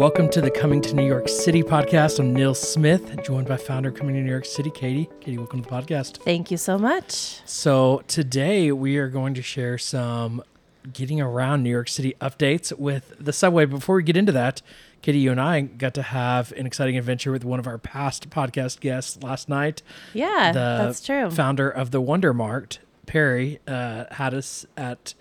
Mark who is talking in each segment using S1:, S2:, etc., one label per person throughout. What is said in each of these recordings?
S1: Welcome to the Coming to New York City podcast. I'm Neil Smith, joined by founder of Coming to New York City, Katie. Katie, welcome to the podcast.
S2: Thank you so much.
S1: So, today we are going to share some getting around New York City updates with the subway. Before we get into that, Katie, you and I got to have an exciting adventure with one of our past podcast guests last night.
S2: Yeah,
S1: the
S2: that's true.
S1: Founder of the Wonder Mart, Perry, uh, had us at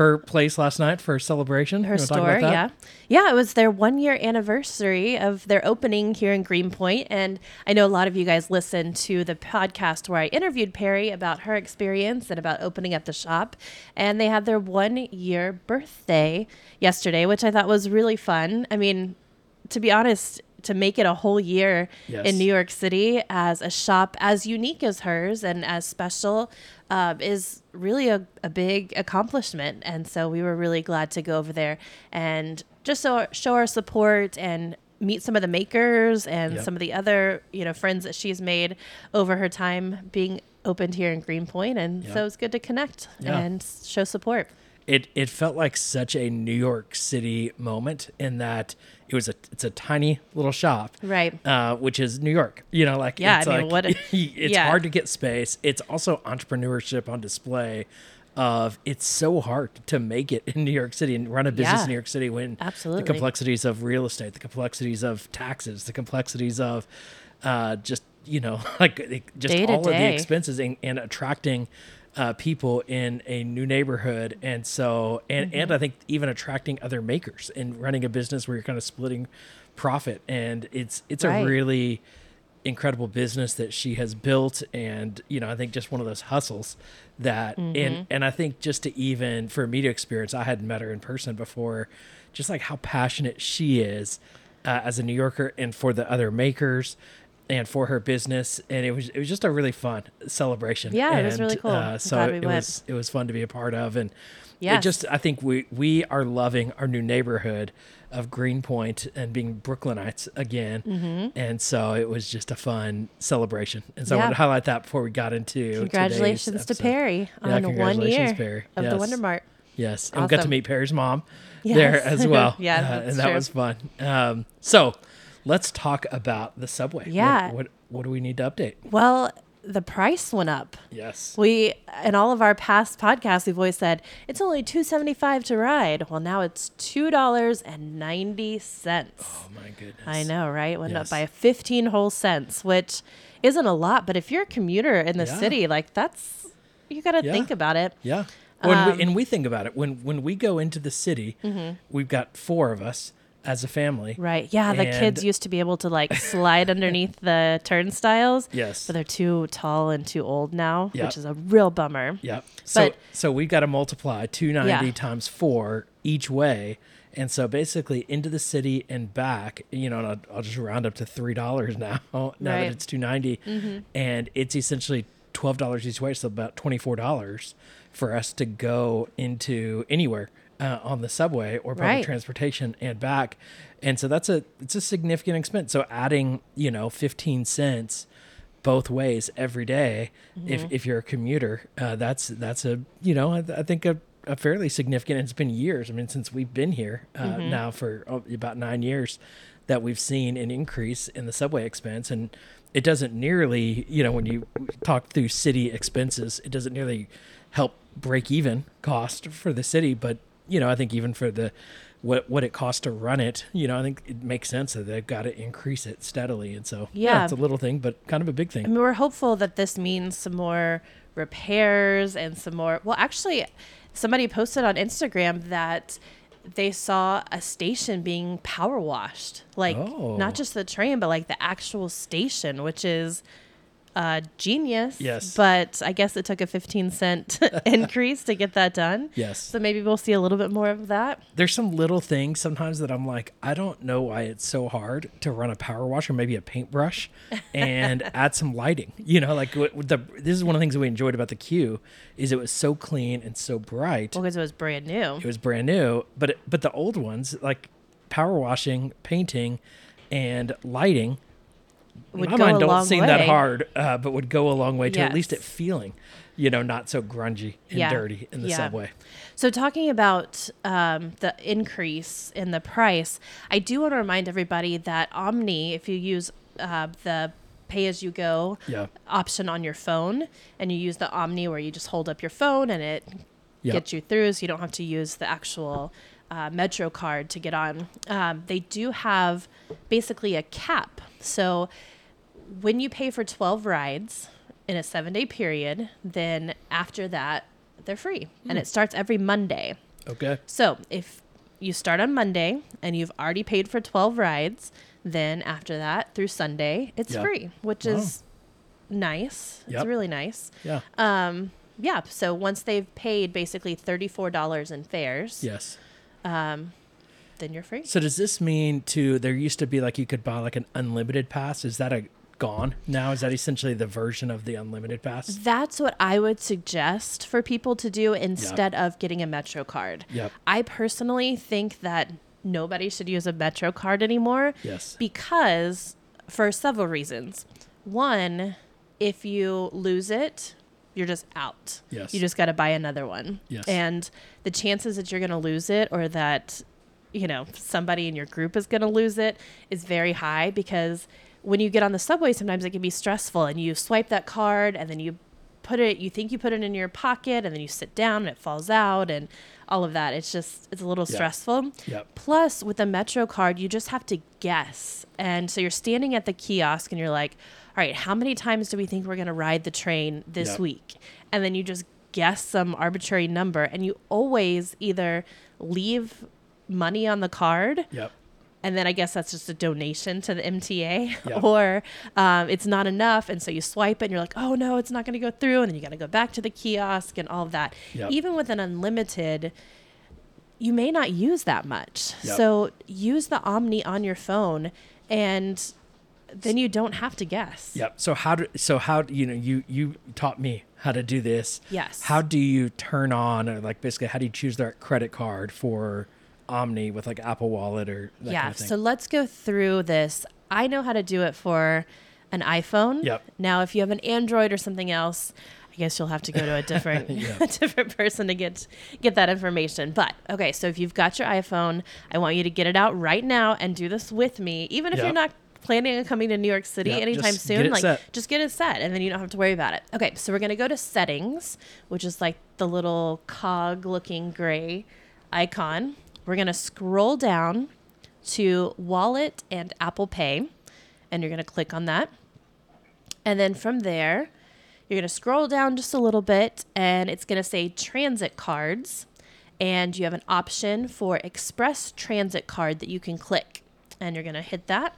S1: her place last night for a celebration.
S2: Her store, yeah. Yeah, it was their one year anniversary of their opening here in Greenpoint. And I know a lot of you guys listened to the podcast where I interviewed Perry about her experience and about opening up the shop. And they had their one year birthday yesterday, which I thought was really fun. I mean, to be honest, to make it a whole year yes. in New York City as a shop as unique as hers and as special uh, is really a, a big accomplishment. And so we were really glad to go over there and just so, show our support and meet some of the makers and yep. some of the other you know friends that she's made over her time being opened here in Greenpoint. And yep. so it's good to connect yeah. and show support
S1: it it felt like such a New York City moment in that it was a it's a tiny little shop,
S2: right?
S1: Uh, which is New York. You know, like
S2: yeah,
S1: it's
S2: I mean,
S1: like,
S2: what a,
S1: it's
S2: yeah.
S1: hard to get space. It's also entrepreneurship on display. Of it's so hard to make it in New York City and run a business
S2: yeah,
S1: in New York City when
S2: absolutely
S1: the complexities of real estate, the complexities of taxes, the complexities of uh, just you know like just
S2: day
S1: all of the expenses and, and attracting uh, people in a new neighborhood, and so and mm-hmm. and I think even attracting other makers and running a business where you're kind of splitting profit, and it's it's right. a really incredible business that she has built and you know i think just one of those hustles that mm-hmm. and and i think just to even for me to experience i hadn't met her in person before just like how passionate she is uh, as a new yorker and for the other makers and for her business, and it was it was just a really fun celebration.
S2: Yeah,
S1: and,
S2: it was really cool. Uh,
S1: so
S2: it,
S1: it
S2: went.
S1: was it was fun to be a part of, and
S2: yeah,
S1: just I think we we are loving our new neighborhood of Greenpoint and being Brooklynites again,
S2: mm-hmm.
S1: and so it was just a fun celebration. And so
S2: yeah.
S1: I want to highlight that before we got into
S2: congratulations to Perry
S1: yeah,
S2: on one year
S1: Perry.
S2: of
S1: yes.
S2: the Wonder Mart.
S1: Yes,
S2: awesome.
S1: and we got to meet Perry's mom
S2: yes.
S1: there as well.
S2: yeah,
S1: uh, and that was fun. Um, so let's talk about the subway.
S2: Yeah.
S1: What, what, what do we need to update?
S2: Well, the price went up.
S1: Yes.
S2: We in all of our past podcasts we've always said it's only 275 to ride. Well, now it's $2.90.
S1: Oh my goodness.
S2: I know, right? Went
S1: yes.
S2: up by 15 whole cents, which isn't a lot, but if you're a commuter in the
S1: yeah.
S2: city, like that's you got to
S1: yeah.
S2: think about it.
S1: Yeah. When
S2: um,
S1: we, and we think about it when when we go into the city,
S2: mm-hmm.
S1: we've got four of us as a family.
S2: Right. Yeah. The kids used to be able to like slide underneath the turnstiles.
S1: Yes.
S2: But they're too tall and too old now,
S1: Yep.
S2: which is a real bummer.
S1: Yep. So so we've got to multiply 290
S2: Yeah.
S1: times 4 each way. And so basically into the city and back, you know, and I'll, I'll just round up to $3 now, now that it's 290 mm-hmm. and it's essentially $12 each way, so about $24 for us to go into anywhere uh, on the subway or public
S2: Right.
S1: transportation and back. And so that's a it's a significant expense. So adding, you know, 15 cents both ways every day, if if you're a commuter, uh, that's that's a you know I, I think a, a fairly significant. It's been years. I mean, since we've been here uh, now for oh, about nine years, that we've seen an increase in the subway expense, and it doesn't nearly you know when you talk through city expenses, it doesn't nearly help break even cost for the city, but you know I think even for the what what it costs to run it, you know, I think it makes sense that they've got to increase it steadily. And so,
S2: Yeah.
S1: it's a little thing, but kind of a big thing.
S2: I mean, we're hopeful that this means some more repairs and some more. Well, actually, somebody posted on Instagram that they saw a station being power washed. Like,
S1: Oh.
S2: not just the train, but like the actual station, which is uh, genius.
S1: Yes.
S2: But I guess it took a 15 cent increase to get that done.
S1: Yes.
S2: So maybe we'll see a little bit more of that.
S1: There's some little things sometimes that I'm like, I don't know why it's so hard to run a power wash or maybe a paintbrush and add some lighting. You know, like the this is one of the things that we enjoyed about the Q is it was so clean and so bright.
S2: Well, because it was brand new.
S1: It was brand new, but it, but the old ones like power washing, painting, and lighting
S2: Would
S1: my
S2: go
S1: mind
S2: a
S1: don't
S2: long
S1: seem that hard, uh, but would go a long way to at least it
S2: Yes.
S1: feeling you know, not so grungy and
S2: Yeah.
S1: dirty in the
S2: Yeah.
S1: subway.
S2: So, talking about um, the increase in the price, I do want to remind everybody that OMNY, if you use uh, the pay as you go
S1: Yeah.
S2: option on your phone and you use the OMNY where you just hold up your phone and it gets you through, so you don't have to use the actual uh, Metro card to get on. Um, they do have basically a cap. So, when you pay for 12 rides in a seven day period, then after that, they're free. And it starts every Monday.
S1: Okay.
S2: So if you start on Monday and you've already paid for 12 rides, then after that through Sunday, it's
S1: Yep.
S2: free, which
S1: Wow.
S2: is nice. It's really nice.
S1: Yeah.
S2: Um, yeah. So once they've paid basically $34 in fares,
S1: yes.
S2: Um, then you're free.
S1: So does this mean to there used to be like you could buy like an unlimited pass? Is that a gone now? Is that essentially the version of the unlimited pass?
S2: That's what I would suggest for people to do instead of getting a Metro card.
S1: Yep.
S2: I personally think that nobody should use a Metro card anymore
S1: Yes.
S2: because for several reasons. One, if you lose it, you're just out.
S1: Yes.
S2: You just got to buy another one.
S1: Yes.
S2: And the chances that you're going to lose it or that you know, somebody in your group is going to lose it is very high because when you get on the subway sometimes it can be stressful and you swipe that card and then you put it you think you put it in your pocket and then you sit down and it falls out and all of that. It's just it's a little
S1: Yeah.
S2: stressful.
S1: Yep.
S2: Plus, with the Metro card, you just have to guess. And so you're standing at the kiosk and you're like, all right, how many times do we think we're going to ride the train this
S1: Yep.
S2: week? And then you just guess some arbitrary number and you always either leave money on the card
S1: Yep.
S2: and then I guess that's just a donation to the MTA,
S1: Yeah.
S2: or um, it's not enough, and so you swipe it, and you're like, oh no, it's not going to go through, and then you got to go back to the kiosk and all of that.
S1: Yep.
S2: Even with an unlimited, you may not use that much,
S1: Yep.
S2: so use the OMNY on your phone, and then you don't have to guess.
S1: Yep. So how do so how you know you you taught me how to do this.
S2: Yes.
S1: How do you turn on or like basically how do you choose that credit card for OMNY with like Apple Wallet or that
S2: yeah.
S1: kind of
S2: so let's go through this. I know how to do it for an iPhone.
S1: Yep.
S2: Now, if you have an Android or something else, I guess you'll have to go to a different
S1: Yeah.
S2: different person to get get that information. But okay, so if you've got your iPhone, I want you to get it out right now and do this with me, even if
S1: Yep.
S2: you're not planning on coming to New York City
S1: Yep,
S2: anytime soon. like
S1: set.
S2: just get it set and then you don't have to worry about it. Okay, so we're gonna go to settings, which is like the little cog looking gray icon. We're gonna scroll down to wallet and Apple Pay, and you're gonna click on that. And then from there, you're going to scroll down just a little bit and it's going to say transit cards. And you have an option for express transit card that you can click. And you're going to hit that.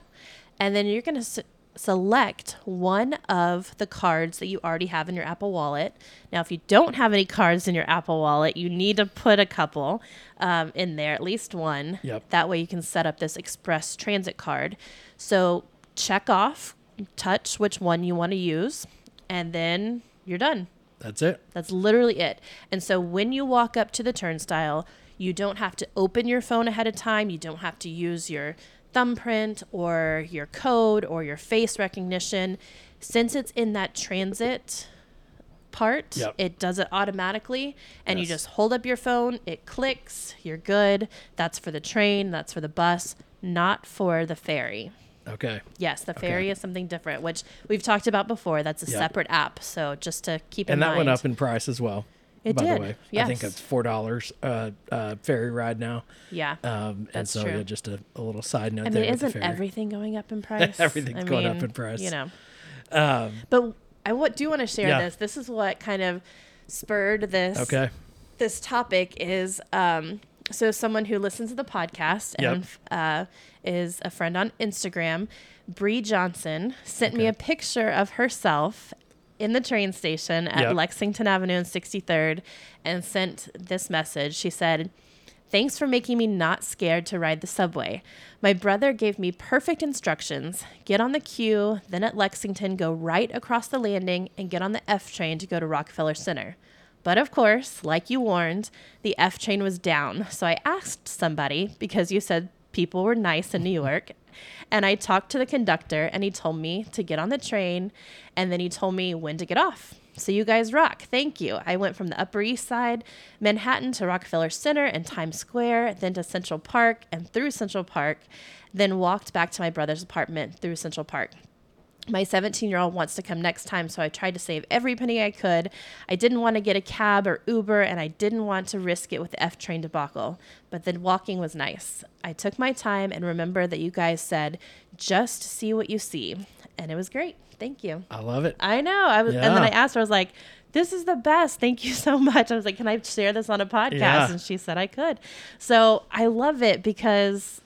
S2: And then you're going to s- select one of the cards that you already have in your Apple Wallet. Now, if you don't have any cards in your Apple Wallet, you need to put a couple um, in there, at least one.
S1: Yep.
S2: That way you can set up this express transit card. So check off, touch which one you want to use, and then you're done.
S1: That's it.
S2: That's literally it. And so when you walk up to the turnstile, you don't have to open your phone ahead of time. You don't have to use your thumbprint or your code or your face recognition. Since it's in that transit part,
S1: Yep.
S2: it does it automatically. And you just hold up your phone, it clicks, you're good. That's for the train, that's for the bus, not for the ferry.
S1: Okay.
S2: Yes, the ferry is something different, which we've talked about before. That's a
S1: Yep.
S2: separate app. So just to keep in mind.
S1: And that went up in price as well.
S2: It
S1: by
S2: did,
S1: the way. I think it's four dollars uh, uh, ferry ride now.
S2: Yeah.
S1: Um, and so
S2: true.
S1: yeah, just a, a little side note
S2: I mean,
S1: there the
S2: isn't
S1: ferry.
S2: everything going up in price?
S1: Everything's
S2: I
S1: going up in price.
S2: You know.
S1: um,
S2: But I what do want to share
S1: Yeah.
S2: this. This is what kind of spurred this
S1: okay.
S2: this topic is um so someone who listens to the podcast
S1: Yep.
S2: and uh, is a friend on Instagram, Bree Johnson, sent me a picture of herself in the train station at
S1: Yep.
S2: Lexington Avenue and 63rd and sent this message. She said, Thanks for making me not scared to ride the subway. My brother gave me perfect instructions. Get on the Q, then at Lexington, go right across the landing and get on the F train to go to Rockefeller Center. But of course, like you warned, the F train was down. So I asked somebody because you said people were nice in New York. And I talked to the conductor and he told me to get on the train and then he told me when to get off. So you guys rock. Thank you. I went from the Upper East Side, Manhattan to Rockefeller Center and Times Square, then to Central Park and through Central Park, then walked back to my brother's apartment through Central Park. My 17 year old wants to come next time, so I tried to save every penny I could. I didn't want to get a cab or Uber, and I didn't want to risk it with the F train debacle. But then walking was nice. I took my time and remember that you guys said, just see what you see. And it was great. Thank you.
S1: I love it.
S2: I know. I was, and then I asked her, I was like, this is the best. Thank you so much. I was like, can I share this on a podcast?
S1: Yeah.
S2: And she said I could. So I love it because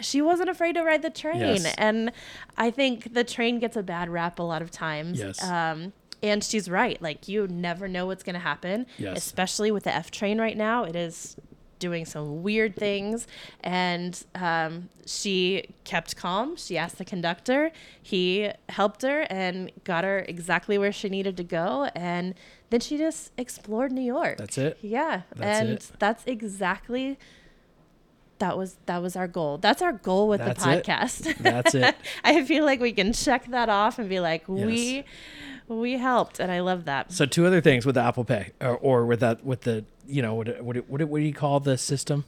S2: she wasn't afraid to ride the train.
S1: Yes.
S2: And I think the train gets a bad rap a lot of times.
S1: Yes.
S2: Um, and she's right. Like, you never know what's going to happen,
S1: Yes.
S2: especially with the F train right now. It is doing some weird things. And um, she kept calm. She asked the conductor. He helped her and got her exactly where she needed to go. And then she just explored New York.
S1: That's it.
S2: Yeah.
S1: That's
S2: and
S1: it.
S2: that's exactly that was that was our goal. That's our goal with
S1: That's
S2: the
S1: it.
S2: podcast.
S1: That's it.
S2: I feel like we can check that off and be like, we we helped, and I love that.
S1: So two other things with the Apple Pay, or, or with that with the you know what what what, what do you call the system?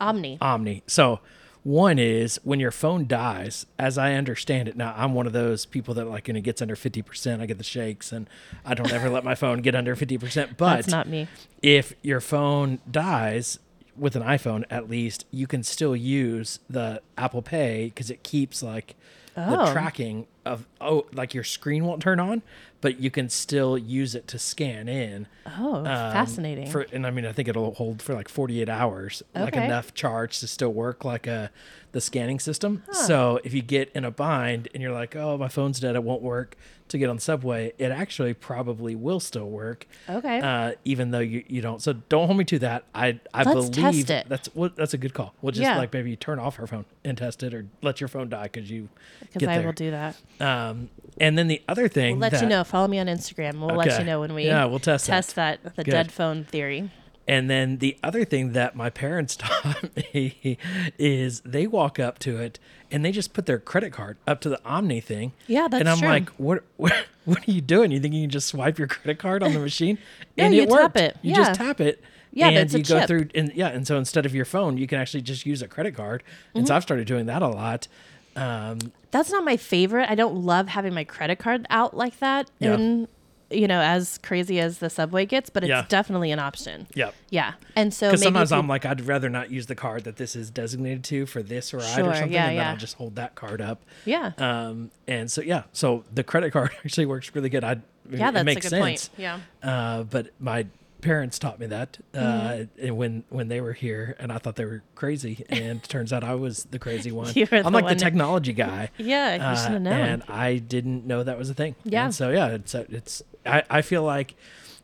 S2: OMNY.
S1: OMNY. So one is when your phone dies, as I understand it. Now I'm one of those people that like when it gets under fifty percent, I get the shakes, and I don't ever let my phone get under fifty percent. But
S2: That's not me.
S1: if your phone dies with an iPhone, at least you can still use the Apple Pay because it keeps like the
S2: Oh.
S1: tracking of oh like your screen won't turn on, but you can still use it to scan in.
S2: Oh,
S1: um,
S2: fascinating.
S1: For and I mean I think it'll hold for like 48 hours, like enough charge to still work like a the scanning system. So if you get in a bind and you're like, oh my phone's dead, it won't work to get on the subway, it actually probably will still work
S2: okay.
S1: uh, even though you, you don't. So don't hold me to that. I I
S2: Let's
S1: believe
S2: test it.
S1: that's what that's a good call. We'll just
S2: Yeah.
S1: like maybe turn off our phone and test it, or let your phone die because you
S2: Because I
S1: there.
S2: will do that.
S1: Um, and then the other thing,
S2: We'll let
S1: that,
S2: you know. Follow me on Instagram. We'll let you know when we
S1: Yeah, we'll test that.
S2: test that, the
S1: Good.
S2: dead phone theory.
S1: And then the other thing that my parents taught me is they walk up to it and they just put their credit card up to the OMNY thing.
S2: Yeah, that's
S1: And I'm
S2: true.
S1: like, what, what? What are you doing? You think you can just swipe your credit card on the machine?
S2: No,
S1: and
S2: you
S1: it
S2: tap
S1: worked.
S2: it.
S1: You
S2: Yeah.
S1: just tap it.
S2: Yeah,
S1: and you go
S2: chip.
S1: through and yeah, and so instead of your phone, you can actually just use a credit card. And
S2: Mm-hmm.
S1: so I've started doing that a lot. Um,
S2: That's not my favorite. I don't love having my credit card out like that.
S1: Yeah.
S2: And you know, as crazy as the subway gets, but it's
S1: Yeah.
S2: definitely an option.
S1: yeah.
S2: Yeah. And so
S1: Because sometimes I'm like, I'd rather not use the card that this is designated to for this ride
S2: Sure,
S1: or something,
S2: yeah,
S1: and then. I'll just hold that card up.
S2: yeah.
S1: Um, and so yeah, so the credit card actually works really good. I
S2: yeah,
S1: it
S2: that's
S1: makes
S2: a good
S1: sense.
S2: point. Yeah.
S1: Uh, but my parents taught me that uh,
S2: Mm-hmm.
S1: when when they were here, and I thought they were crazy, and turns out I was the crazy one. I'm like
S2: one
S1: the
S2: that-
S1: technology guy.
S2: Yeah, you should
S1: Uh,
S2: have known.
S1: and I didn't know that was a thing.
S2: Yeah.
S1: And so yeah, it's it's I, I feel like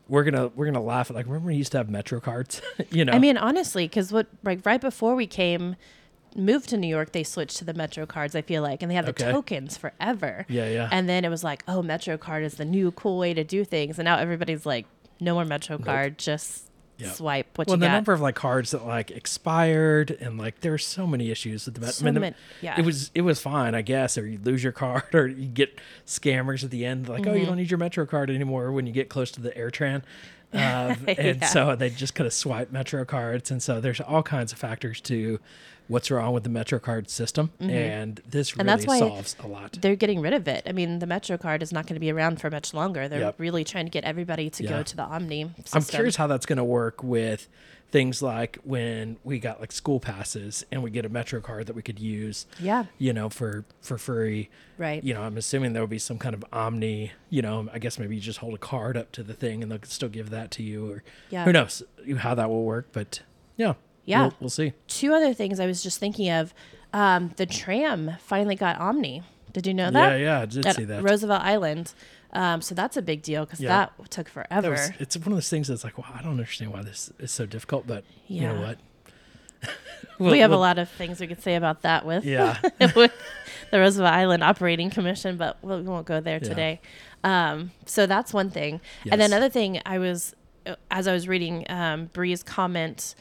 S1: we're gonna we're gonna laugh at like remember we used to have Metro cards, you know?
S2: I mean, honestly, because what like right before we came, moved to New York, they switched to the Metro cards. I feel like, and they had the
S1: Okay.
S2: tokens forever.
S1: Yeah, yeah.
S2: And then it was like, oh, Metro card is the new cool way to do things, and now everybody's like, no more Metro card, just
S1: Yep.
S2: swipe what
S1: well,
S2: you
S1: the
S2: got.
S1: number of like cards that like expired and like there were so many issues with the Met-
S2: So
S1: I mean,
S2: many- yeah.
S1: it was it was fine I guess or you lose your card or you get scammers at the end like oh
S2: Mm-hmm.
S1: you don't need your Metro card anymore when you get close to the AirTrain uh, and
S2: Yeah.
S1: so they just kind of swipe Metro cards and so there's all kinds of factors to what's wrong with the Metro card system and this really
S2: Mm-hmm. And that's why
S1: solves a lot.
S2: They're getting rid of it. I mean, the Metro card is not going to be around for much longer. They're
S1: Yep.
S2: really trying to get everybody to
S1: Yeah.
S2: go to the OMNY system.
S1: I'm curious how that's going to work with things like when we got like school passes and we get a Metro card that we could use.
S2: Yeah.
S1: You know, for for free.
S2: Right.
S1: You know, I'm assuming there will be some kind of OMNY. You know, I guess maybe you just hold a card up to the thing and they'll still give that to you, or
S2: Yeah.
S1: who knows how that will work. But yeah,
S2: Yeah.
S1: we'll, we'll see.
S2: Two other things I was just thinking of. Um, the tram finally got OMNY. Did you know that?
S1: Yeah, yeah, I did
S2: At
S1: see that.
S2: Roosevelt Island. Um, so that's a big deal because
S1: Yeah.
S2: that took
S1: That
S2: forever.
S1: was, it's one of those things that's like, well, I don't understand why this is so difficult, but you know
S2: Yeah.
S1: what?
S2: we have a lot of things we could say about that with,
S1: Yeah.
S2: with the Roosevelt Island Operating Commission, but we'll, we won't go there
S1: Yeah.
S2: today. Um, so that's one thing. And then
S1: Yes.
S2: another thing, I was, uh, as I was reading um, Bree's comment,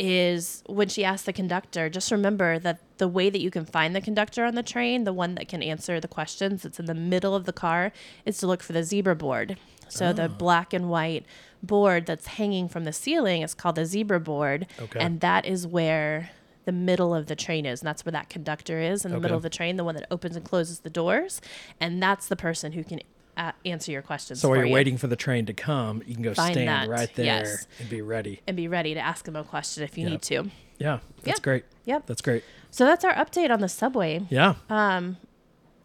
S2: is when she asked the conductor, just remember that the way that you can find the conductor on the train, the one that can answer the questions that's in the middle of the car, is to look for the zebra board. So the oh. black and white board that's hanging from the ceiling is called the zebra board.
S1: Okay.
S2: And that is where the middle of the train is. And that's where that conductor is in the middle of the train, the one that opens and closes the doors. And that's the person who can uh, answer your questions.
S1: So while you're
S2: you
S1: waiting for the train to come, you can go
S2: Find
S1: stand
S2: that,
S1: right there
S2: yes.
S1: and be ready.
S2: And be ready to ask them a question if you
S1: Yep.
S2: need to.
S1: Yeah, that's
S2: Yeah.
S1: great.
S2: Yep.
S1: That's great.
S2: So that's our update on the subway.
S1: Yeah.
S2: Um,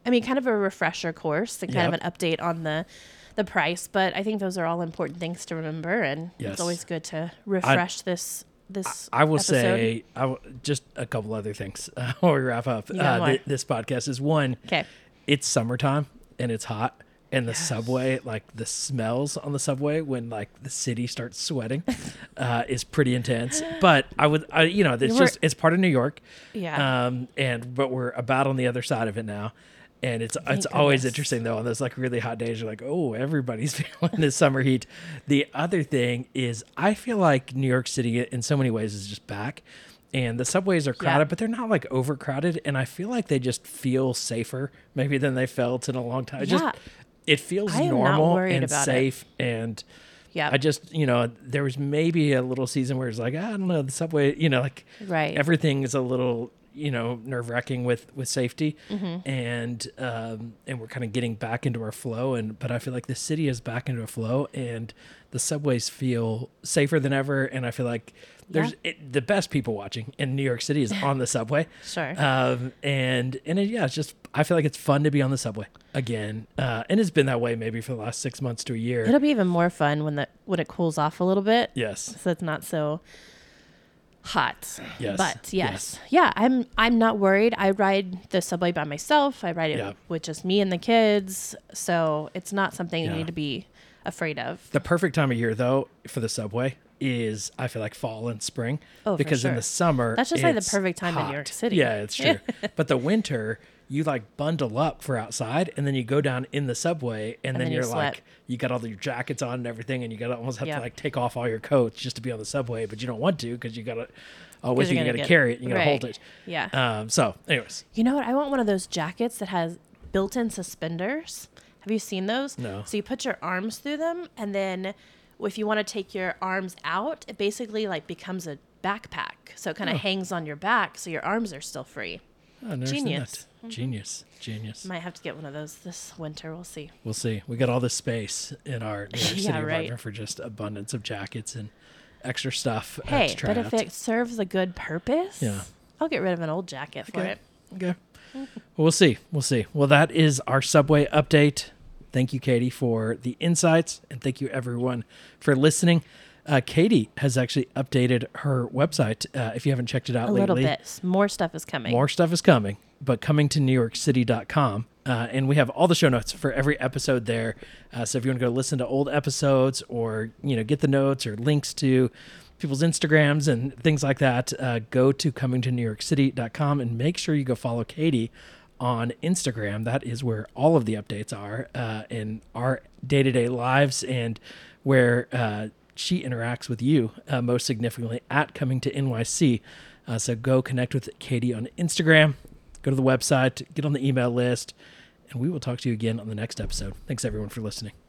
S2: I mean, kind of a refresher course and kind
S1: Yep.
S2: of an update on the the price, but I think those are all important things to remember, and
S1: Yes.
S2: it's always good to refresh this this.
S1: I will
S2: episode.
S1: say I w- just a couple other things uh, before we wrap up uh, th- this podcast is one.
S2: Okay.
S1: It's summertime and it's hot, and the subway, like the smells on the subway when like the city starts sweating, uh, is pretty intense. But I would, I, you know, it's
S2: We're-
S1: just it's part of New York.
S2: Yeah.
S1: Um, and but we're about on the other side of it now. And it's it's always interesting though on those like really hot days. You're like, oh, everybody's feeling this summer heat. The other thing is, I feel like New York City in so many ways is just back, and the subways are crowded, but they're not like overcrowded. And I feel like they just feel safer maybe than they felt in a long time.
S2: Yeah.
S1: Just it feels
S2: I am not
S1: normal and
S2: about it.
S1: safe and.
S2: Yeah.
S1: I just, you know, there was maybe a little season where it's like, ah, I don't know, the subway, you know, like
S2: Right.
S1: everything is a little, you know, nerve wracking with with safety,
S2: Mm-hmm.
S1: and um, and we're kind of getting back into our flow, and but I feel like the city is back into a flow, and the subways feel safer than ever, and I feel like there's it, the best people watching in New York City is on the subway,
S2: Sure.
S1: um, and and it, yeah, it's just I feel like it's fun to be on the subway again, uh, and it's been that way maybe for the last six months to a year.
S2: It'll be even more fun when the when it cools off a little bit,
S1: yes,
S2: so it's not so hot.
S1: Yes,
S2: But yes. Yeah, I'm I'm not worried. I ride the subway by myself. I ride it
S1: Yeah.
S2: with just me and the kids. So it's not something
S1: Yeah.
S2: you need to be afraid of.
S1: The perfect time of year though for the subway is I feel like fall and spring
S2: Oh,
S1: because in the summer
S2: That's just like the perfect time in New. York City.
S1: Yeah, it's true. but the winter you like bundle up for outside and then you go down in the subway and, then,
S2: then you
S1: you're
S2: sweat.
S1: like you got all your jackets on and everything and you got to almost have
S2: Yeah.
S1: to like take off all your coats just to be on the subway but you don't want to because you got to oh with you
S2: you're
S1: got
S2: gonna get-
S1: carry it you got to hold it
S2: Yeah.
S1: um so anyways
S2: You know what? I want one of those jackets that has built-in suspenders. Have you seen those?
S1: No.
S2: So you put your arms through them, and then if you want to take your arms out, it basically like becomes a backpack. So it kind of oh. hangs on your back, so your arms are still free.
S1: oh, never seen
S2: Genius.
S1: Mm-hmm. genius genius
S2: Might have to get one of those this winter. We'll see.
S1: We'll see. We got all this space in our New York City
S2: Yeah, right.
S1: apartment for just abundance of jackets and extra stuff.
S2: Hey, but if it serves a good purpose,
S1: Yeah.
S2: I'll get rid of an old jacket for it.
S1: Okay. Well, we'll see. We'll see. Well, that is our subway update. Thank you, Katie, for the insights, and thank you everyone for listening. Uh, Katie has actually updated her website. Uh, if you haven't checked it out
S2: A
S1: lately,
S2: little bit. More stuff is coming.
S1: more stuff is coming, but coming to newyorkcity.com. Uh, and we have all the show notes for every episode there. Uh, so if you want to go listen to old episodes or, you know, get the notes or links to people's Instagrams and things like that, uh, go to comingtonewyorkcity.com and make sure you go follow Katie on Instagram. That is where all of the updates are uh, in our day to day lives and where uh, she interacts with you uh, most significantly at Coming to NYC. Uh, so go connect with Katie on Instagram, go to the website, get on the email list, and we will talk to you again on the next episode. Thanks everyone for listening.